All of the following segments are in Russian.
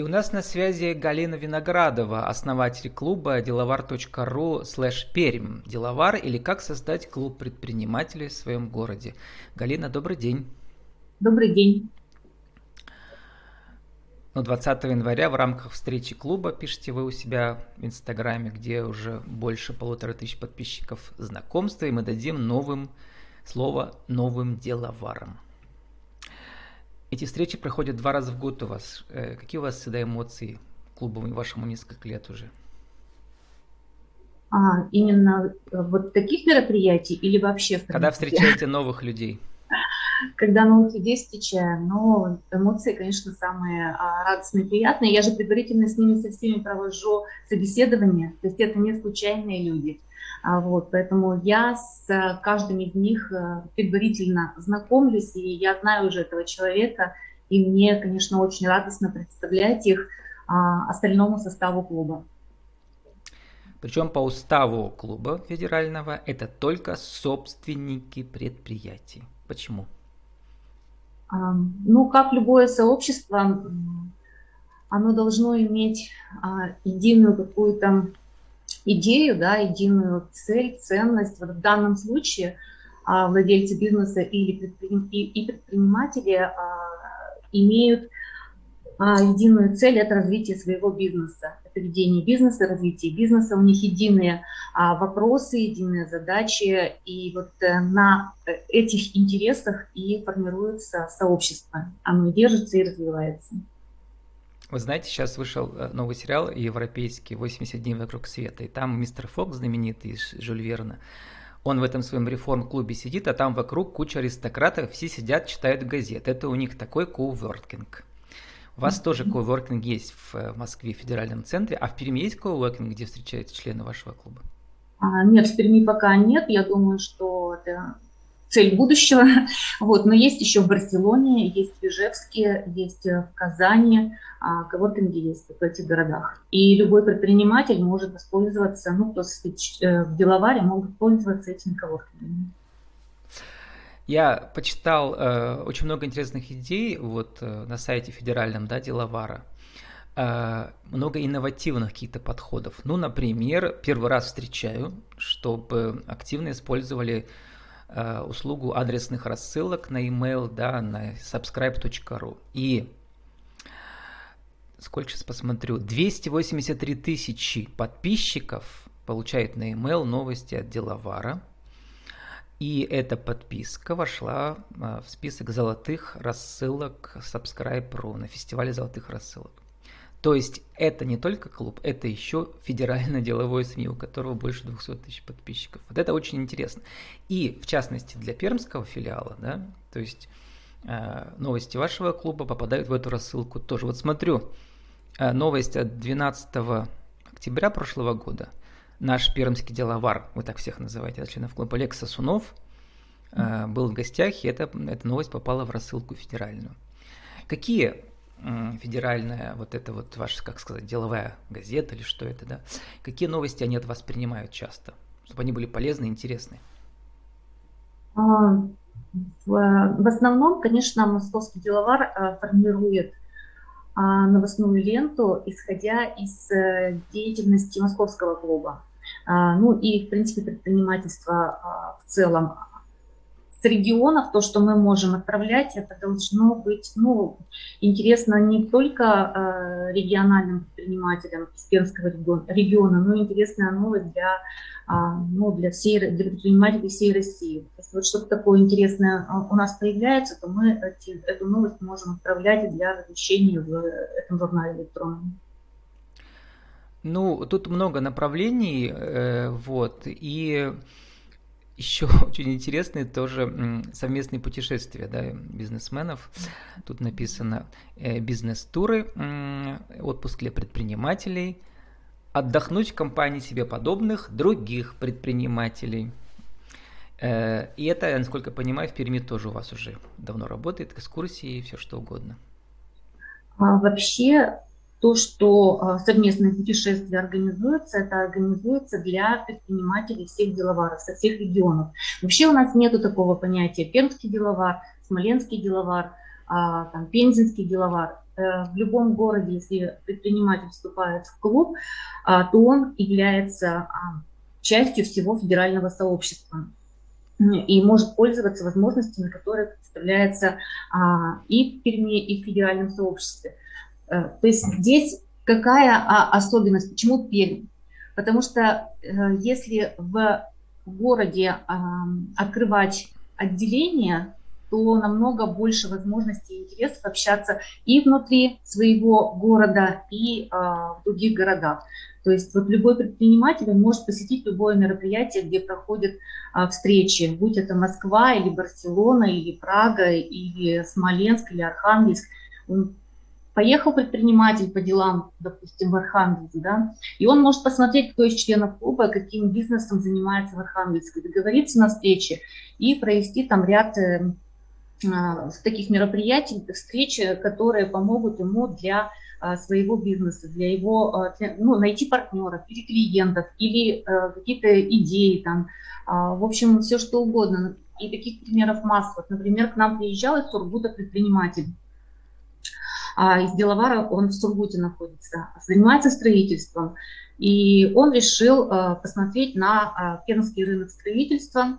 И у нас на связи Галина Виноградова, основатель клуба деловар.ру слэш перим. Деловар или как создать клуб предпринимателей в своем городе. Галина, добрый день. Добрый день. Ну, 20 января в рамках встречи клуба, пишите вы у себя в Инстаграме, где уже больше полутора тысяч подписчиков, знакомства, и мы дадим новым слово новым деловарам. Эти встречи проходят два раза в год у вас. Э, какие у вас всегда эмоции клубу вашему несколько лет уже? А, именно э, вот таких мероприятий или вообще? В Когда встречаете новых людей? Когда новых людей встречаем, но эмоции, конечно, самые а, радостные, приятные. Я же предварительно с ними со всеми провожу собеседование, то есть это не случайные люди. А, вот, поэтому я с э, каждым из них э, предварительно знакомлюсь, и я знаю уже этого человека, и мне, конечно, очень радостно представлять их а, остальному составу клуба. Причем по уставу клуба федерального это только собственники предприятий. Почему? А, ну, как любое сообщество, оно должно иметь единую какую-то идею, да, единую цель, ценность. Вот в данном случае а, владельцы бизнеса или предприним, и, и предприниматели а, имеют а, единую цель – это развитие своего бизнеса, это ведение бизнеса, развитие бизнеса. У них единые а, вопросы, единые задачи, и вот а, на этих интересах и формируется сообщество. Оно держится и развивается. Вы знаете, сейчас вышел э, новый сериал европейский «80 дней вокруг света», и там мистер Фокс, знаменитый из Жюль Верна, он в этом своем реформ-клубе сидит, а там вокруг куча аристократов, все сидят, читают газет. Это у них такой коуворкинг. У вас mm-hmm. тоже коуворкинг есть в э, Москве, в федеральном центре, а в Перми есть коуворкинг, где встречаются члены вашего клуба? А, нет, в Перми пока нет. Я думаю, что это цель будущего. Вот. Но есть еще в Барселоне, есть в Ижевске, есть в Казани, а коворкинги есть в этих городах. И любой предприниматель может воспользоваться, ну, кто э, в деловаре могут пользоваться этими коворкингами. Я почитал э, очень много интересных идей вот э, на сайте федеральном, да, Деловара. Э, много инновативных каких-то подходов. Ну, например, первый раз встречаю, чтобы активно использовали услугу адресных рассылок на email, да, на subscribe.ru. И сколько сейчас посмотрю, 283 тысячи подписчиков получают на email новости от Деловара. И эта подписка вошла э, в список золотых рассылок Subscribe.ru на фестивале золотых рассылок. То есть это не только клуб, это еще федеральное деловое СМИ, у которого больше 200 тысяч подписчиков. Вот это очень интересно. И в частности для пермского филиала, да, то есть э, новости вашего клуба попадают в эту рассылку тоже. Вот смотрю, э, новость от 12 октября прошлого года. Наш пермский деловар, вы так всех называете, членов клуба, Олег Сосунов, э, был в гостях, и эта, эта новость попала в рассылку федеральную. Какие федеральная, вот это вот ваша, как сказать, деловая газета или что это, да? Какие новости они от вас принимают часто, чтобы они были полезны и интересны? А, в, основном, конечно, московский деловар а, формирует а, новостную ленту, исходя из э, деятельности московского клуба. Ну и, в принципе, предпринимательства в целом с регионов, то, что мы можем отправлять, это должно быть ну, интересно не только э, региональным предпринимателям из Пермского региона, но и интересная новость для, э, ну, для, всей, для предпринимателей всей России. То вот что-то такое интересное а, у нас появляется, то мы эти, эту новость можем отправлять для размещения в этом журнале электронном. Ну, тут много направлений, э, вот, и еще очень интересные тоже совместные путешествия да, бизнесменов. Тут написано э, бизнес-туры, отпуск для предпринимателей, отдохнуть в компании себе подобных других предпринимателей. Э, и это, насколько я понимаю, в Перми тоже у вас уже давно работает, экскурсии и все что угодно. А вообще то, что а, совместные путешествия организуются, это организуется для предпринимателей всех деловаров, со всех регионов. Вообще у нас нет такого понятия пермский деловар, смоленский деловар, а, там, пензенский деловар. в любом городе, если предприниматель вступает в клуб, то он является частью всего федерального сообщества и может пользоваться возможностями, которые представляются и в Перми, и в федеральном сообществе. Э, то есть здесь какая особенность? Почему Пермь? Потому что э, если в городе открывать отделение, то намного больше возможностей и интересов общаться и внутри своего города, и а, в других городах. То есть вот любой предприниматель может посетить любое мероприятие, где проходят а, встречи, будь это Москва или Барселона, или Прага, или Смоленск, или Архангельск. Он поехал предприниматель по делам, допустим, в Архангельск, да, и он может посмотреть, кто из членов клуба, каким бизнесом занимается в Архангельске, договориться на встрече и провести там ряд э, а, таких мероприятий, встреч, которые помогут ему для а, своего бизнеса, для его, а, для, ну, найти партнеров или клиентов, или какие-то идеи там, в общем, все что угодно. И таких примеров масса. Например, к нам приезжал из Сургута предприниматель, а из Деловара он в Сургуте находится, занимается строительством. И он решил э, посмотреть на э, пермский рынок строительства,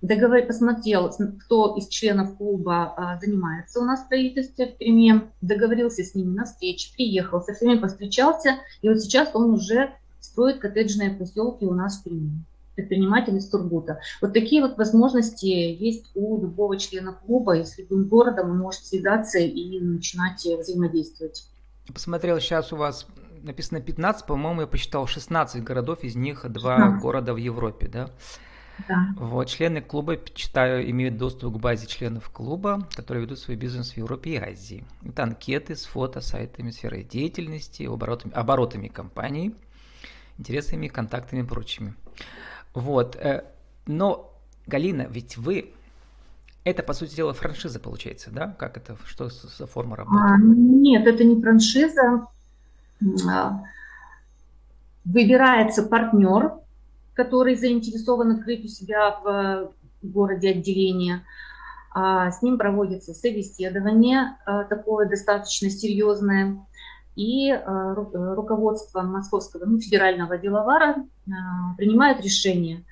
договор, посмотрел, кто из членов клуба э, занимается у нас в строительстве в Перми, договорился с ними на встрече, приехал, со всеми повстречался, и вот сейчас он уже строит коттеджные поселки у нас в Перми предприниматель из Тургута. Вот такие вот возможности есть у любого члена клуба, и с любым городом он может связаться и начинать взаимодействовать. Посмотрел, сейчас у вас написано 15, по-моему, я посчитал 16 городов, из них два а. города в Европе, да? Да. Вот, члены клуба, читаю, имеют доступ к базе членов клуба, которые ведут свой бизнес в Европе и Азии. Это анкеты с фото, сайтами, сферой деятельности, оборотами, оборотами компании, интересами, контактами и прочими. Вот. Э, но, Галина, ведь вы... Это, по сути дела, франшиза получается, да? Как это? Что за форма работы? А, нет, это не франшиза. А, выбирается партнер, который заинтересован открыть у себя в городе отделение. А, с ним проводится собеседование такое достаточно серьезное и э, э, руководство Московского ну, федерального деловара э, принимает решение,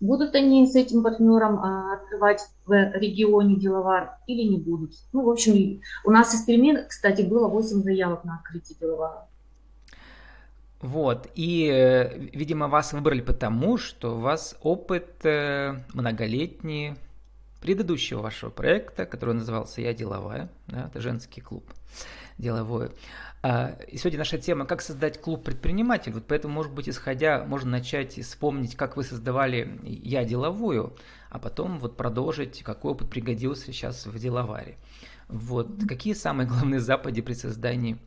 будут они с этим партнером открывать в регионе деловар или не будут. Ну, в общем, у нас из Перми, кстати, было 8 заявок на открытие деловара. Вот, и, видимо, вас выбрали потому, что у вас опыт многолетний предыдущего вашего проекта, который назывался «Я деловая», да, это женский клуб деловой. А, и сегодня наша тема «Как создать клуб предприниматель». Вот поэтому, может быть, исходя, можно начать вспомнить, как вы создавали «Я деловую», а потом вот продолжить, какой опыт пригодился сейчас в деловаре. Вот какие самые главные западе при создании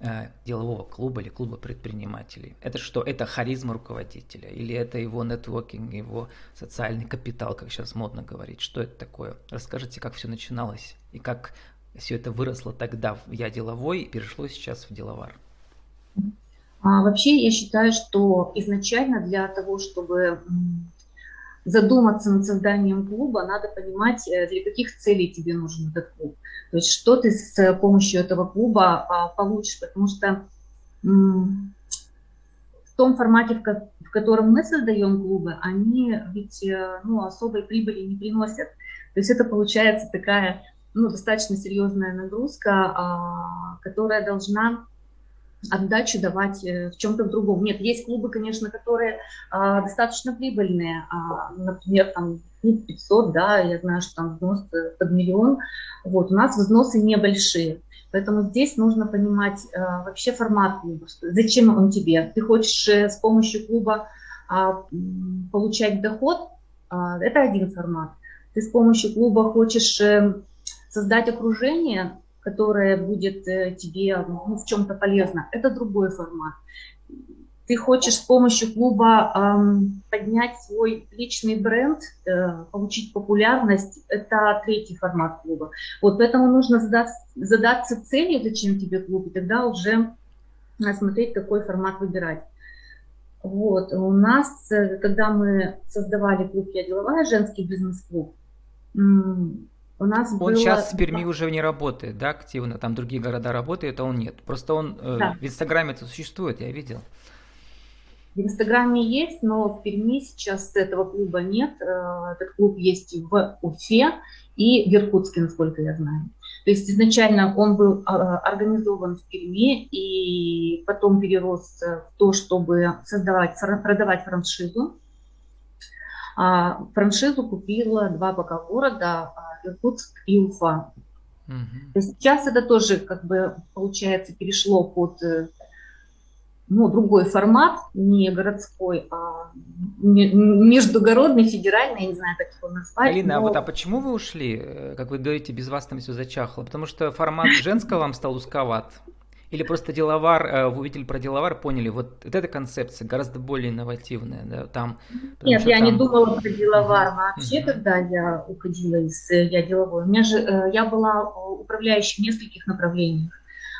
э, делового клуба или клуба предпринимателей? Это что? Это харизма руководителя? Или это его нетворкинг, его социальный капитал, как сейчас модно говорить? Что это такое? Расскажите, как все начиналось и как все это выросло тогда в «Я деловой» и перешло сейчас в «Деловар»? А, вообще я считаю, что изначально для того, чтобы задуматься над созданием клуба, надо понимать, э, для каких целей тебе нужен этот клуб. То есть что ты с помощью этого клуба а, получишь, потому что в том формате, в котором мы создаем клубы, они ведь э, ну, особой прибыли не приносят. То есть это получается такая ну, достаточно серьезная нагрузка, а, которая должна отдачу давать э, в чем-то другом. Нет, есть клубы, конечно, которые а, достаточно прибыльные, а, например, там 500, да, я знаю, что там взнос под миллион. Вот, у нас взносы небольшие. Поэтому здесь нужно понимать а, вообще формат клуба, зачем он тебе. Ты хочешь э, с помощью клуба а, получать доход, а, это один формат. Ты с помощью клуба хочешь э, создать окружение, которое будет э, тебе ну, в чем-то полезно, это другой формат. Ты хочешь с помощью клуба эм, поднять свой личный бренд, э, получить популярность, это третий формат клуба. Вот поэтому нужно задаться, задаться целью, зачем тебе клуб, и тогда уже смотреть, какой формат выбирать. Вот, у нас, э, когда мы создавали клуб «Я деловая», женский бизнес-клуб, У нас он было... сейчас в Перми уже не работает, да, активно, там другие города работают, а он нет. Просто он э, да. в Инстаграме это существует, я видел. В Инстаграме есть, но в Перми сейчас этого клуба нет. Э, этот клуб есть в Уфе и в Иркутске, насколько я знаю. То есть изначально он был а, организован в Перми и потом перерос в то, чтобы создавать, продавать франшизу. А франшизу купила два пока города, а, Иркутск и Уфа. Угу. Сейчас это тоже, как бы, получается, перешло под э, ну, другой формат, не городской, а междугородный, федеральный, я не знаю, как его назвать. Алина, а но... а вот а почему вы ушли? Э, как вы говорите, без вас там все зачахло? Потому что формат женского вам стал узковат? Или просто деловар, э, вы увидели про деловар, поняли, вот, вот эта концепция гораздо более инновативная, да, там... Нет, я там... не думала про деловар вообще, uh-huh. когда я уходила из э, я деловой. У меня же, я была управляющей в нескольких направлениях.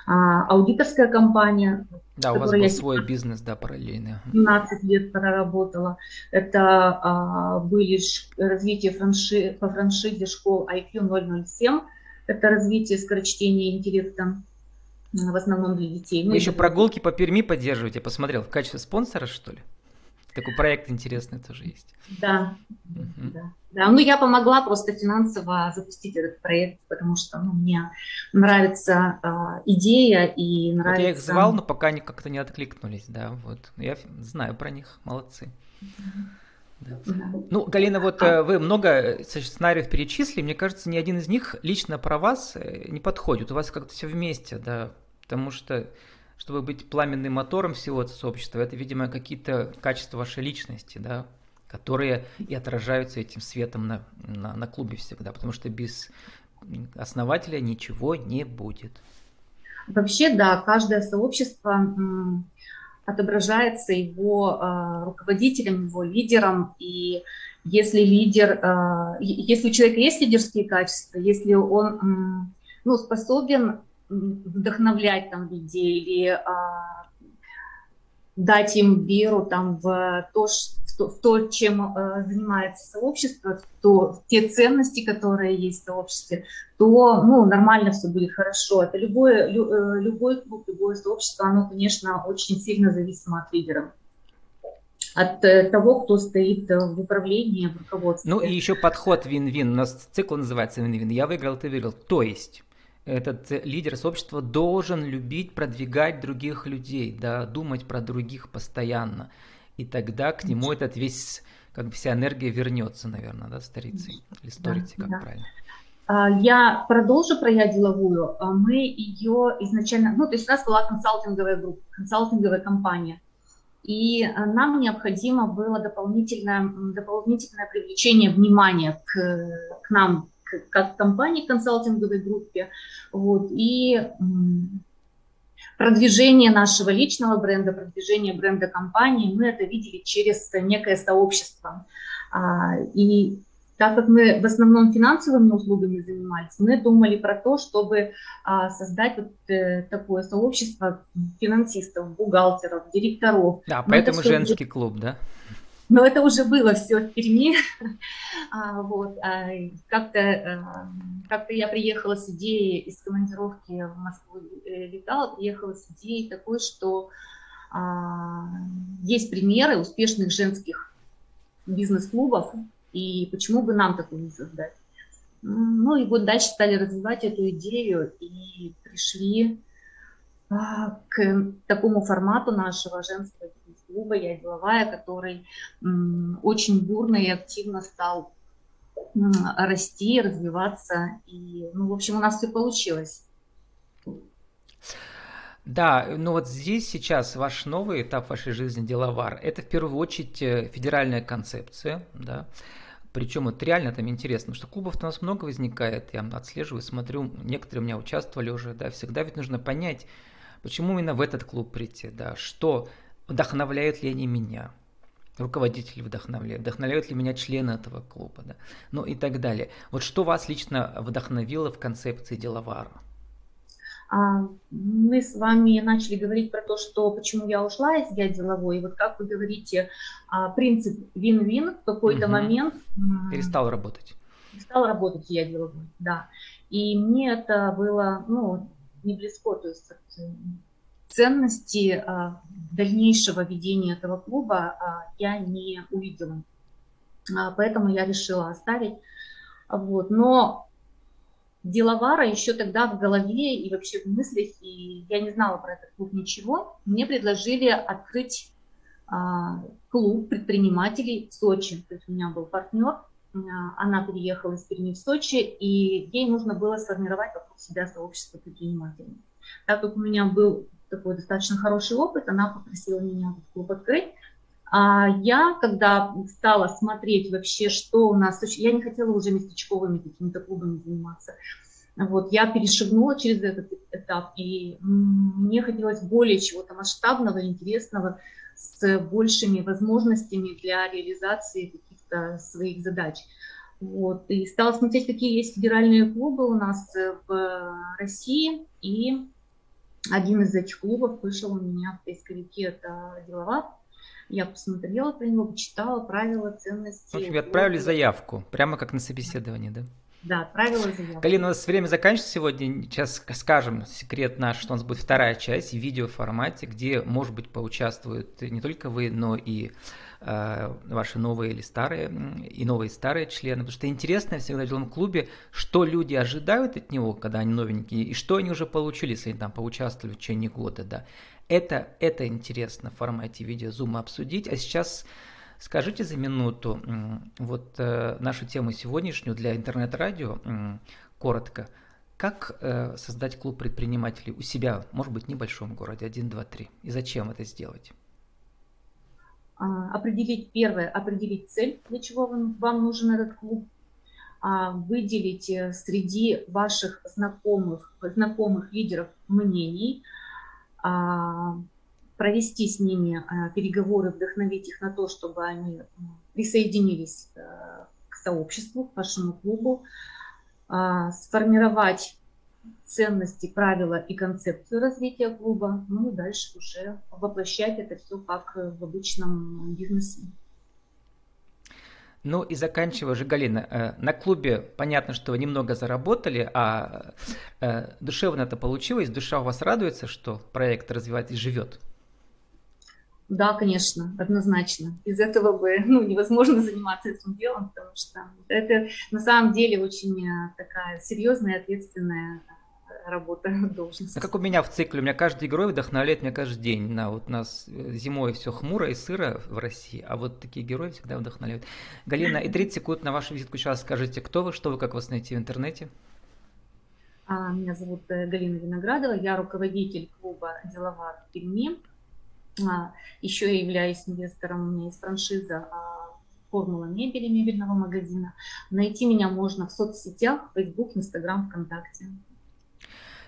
А, аудиторская компания. Да, у вас был свой бизнес, да, параллельно. 12 лет проработала. Это а, были развитие франши, по франшизе школ IQ 007. Это развитие скорочтения интеллекта в основном для детей. Вы ну, еще прогулки по Перми поддерживаете, посмотрел, в качестве спонсора, что ли? Такой проект интересный тоже есть. Да, угу. да. Да, ну я помогла просто финансово запустить этот проект, потому что ну, мне нравится э, идея и нравится... Вот я их звал, но пока они как-то не откликнулись, да, вот. Я знаю про них, молодцы. Да. Да. Ну, Галина, вот а... вы много сценариев перечислили, мне кажется, ни один из них лично про вас э, не подходит. У вас как-то все вместе, да, потому что чтобы быть пламенным мотором всего этого сообщества, это, видимо, какие-то качества вашей личности, да, которые и отражаются этим светом на, на, на клубе всегда, потому что без основателя ничего не будет. Вообще, да, каждое сообщество отображается его э, руководителем, его лидером, и если лидер, э, если у человека есть лидерские качества, если он э, ну, способен вдохновлять там людей или э, дать им веру там в то, что, в то чем э, занимается сообщество, то, в те ценности, которые есть в сообществе, то ну, нормально все будет хорошо. Это любое, лю, э, любой клуб, любое сообщество, оно, конечно, очень сильно зависимо от лидеров от э, того, кто стоит э, в управлении, в руководстве. Ну и еще подход вин-вин. У нас цикл называется вин-вин. Я выиграл, ты выиграл. То есть этот лидер сообщества должен любить продвигать других людей, да, думать про других постоянно. И тогда к нему этот весь, как бы вся энергия вернется, наверное, да, старицей или сторицей, да, как да. правильно. А, я продолжу про я деловую. А, мы ее изначально, ну, то есть у нас была консалтинговая группа, консалтинговая компания. И а, нам необходимо было дополнительное, дополнительное привлечение внимания к, к нам, как компании консалтинговой группе. Вот, и продвижение нашего личного бренда, продвижение бренда компании, мы это видели через некое сообщество. А, и так как мы в основном финансовыми услугами занимались, мы думали про то, чтобы а, создать вот э, такое сообщество финансистов, бухгалтеров, директоров. Да, поэтому женский клуб, да? Но это уже было все в Перми. а, вот, а, как-то, а, как-то я приехала с идеей из командировки в Москву, э, летала, приехала с идеей такой, что а, есть примеры успешных женских бизнес-клубов, и почему бы нам такое не создать. Ну и вот дальше стали развивать эту идею и пришли к такому формату нашего женского клуба «Я деловая», который очень бурно и активно стал расти, развиваться. И, ну, в общем, у нас все получилось. Да, ну вот здесь сейчас ваш новый этап вашей жизни деловар. Это в первую очередь э, федеральная концепция, да. Причем вот реально там интересно, что клубов у нас много возникает, я отслеживаю, смотрю, некоторые у меня участвовали уже, да, всегда ведь нужно понять, почему именно в этот клуб прийти, да, что вдохновляют ли они меня, руководители вдохновляют, вдохновляют ли меня члены этого клуба, да, ну и так далее. Вот что вас лично вдохновило в концепции деловара? А, мы с вами начали говорить про то, что почему я ушла из я деловой. И вот как вы говорите, а, принцип вин-вин в какой-то угу. момент... Перестал работать. Стала работать я деловой, да. И мне это было, ну, не близко, то есть ценности а, дальнейшего ведения этого клуба а, я не увидела. А, поэтому я решила оставить. Вот. Но деловара еще тогда в голове и вообще в мыслях, и я не знала про этот клуб ничего, мне предложили открыть клуб предпринимателей в Сочи. То есть у меня был партнер, она переехала из Перми в Сочи, и ей нужно было сформировать вокруг себя сообщество предпринимателей. Так как у меня был такой достаточно хороший опыт, она попросила меня этот клуб открыть. А я, когда стала смотреть вообще, что у нас, я не хотела уже местечковыми какими-то клубами заниматься. Вот, я перешагнула через этот этап, и мне хотелось более чего-то масштабного, интересного, с большими возможностями для реализации каких-то своих задач. Вот, и стала смотреть, какие есть федеральные клубы у нас в России, и один из этих клубов вышел у меня в поисковике, это Деловат. Я посмотрела про него, почитала правила, ценности. В общем, отправили заявку, прямо как на собеседовании, да? Да, отправила заявку. Галина, у нас время заканчивается сегодня. Сейчас скажем секрет наш, что у нас будет вторая часть в видеоформате, где, может быть, поучаствуют не только вы, но и ваши новые или старые, и новые и старые члены. Потому что интересно всегда в деловом клубе, что люди ожидают от него, когда они новенькие, и что они уже получили, если они там поучаствовали в течение года. Да. Это, это интересно в формате видео-зума обсудить. А сейчас Скажите за минуту вот э, нашу тему сегодняшнюю для интернет-радио коротко. Как э, создать клуб предпринимателей у себя, может быть, в небольшом городе, 1, 2, 3? И зачем это сделать? А, определить первое, определить цель, для чего вам, вам нужен этот клуб. А, выделить э, среди ваших знакомых, знакомых лидеров мнений, а, провести с ними э, переговоры, вдохновить их на то, чтобы они присоединились э, к сообществу, к вашему клубу, сформировать ценности, правила и концепцию развития клуба, ну и дальше уже воплощать это все как в обычном бизнесе. Ну и заканчивая же, Галина, э, на клубе понятно, что вы немного заработали, а душевно это получилось, душа у вас радуется, что проект развивается и живет? Да, конечно, однозначно. Без этого бы ну, невозможно заниматься этим делом, потому что это на самом деле очень э, такая серьезная и ответственная э, работа, должность. Как у меня в цикле, у меня каждый герой вдохновляет меня каждый день. На, вот у нас э, зимой все хмуро и сыро в России, а вот такие герои всегда вдохновляют. Галина, и 30 секунд на вашу визитку сейчас скажите, кто вы, что вы, как вас найти в интернете? А, меня зовут Галина Виноградова, я руководитель клуба «Деловар в Перми». А, Еще я являюсь инвестором, у меня есть франшиза формула мебели мебельного магазина. Найти меня можно в соцсетях, Facebook, Instagram, ВКонтакте.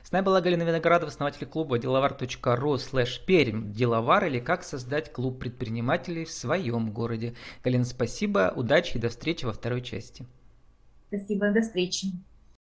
С нами была Галина Виноградова, основатель клуба деловар.ру слэш пермь. Деловар или как создать клуб предпринимателей в своем городе. Галина, спасибо, удачи и до встречи во второй части. Спасибо, до встречи.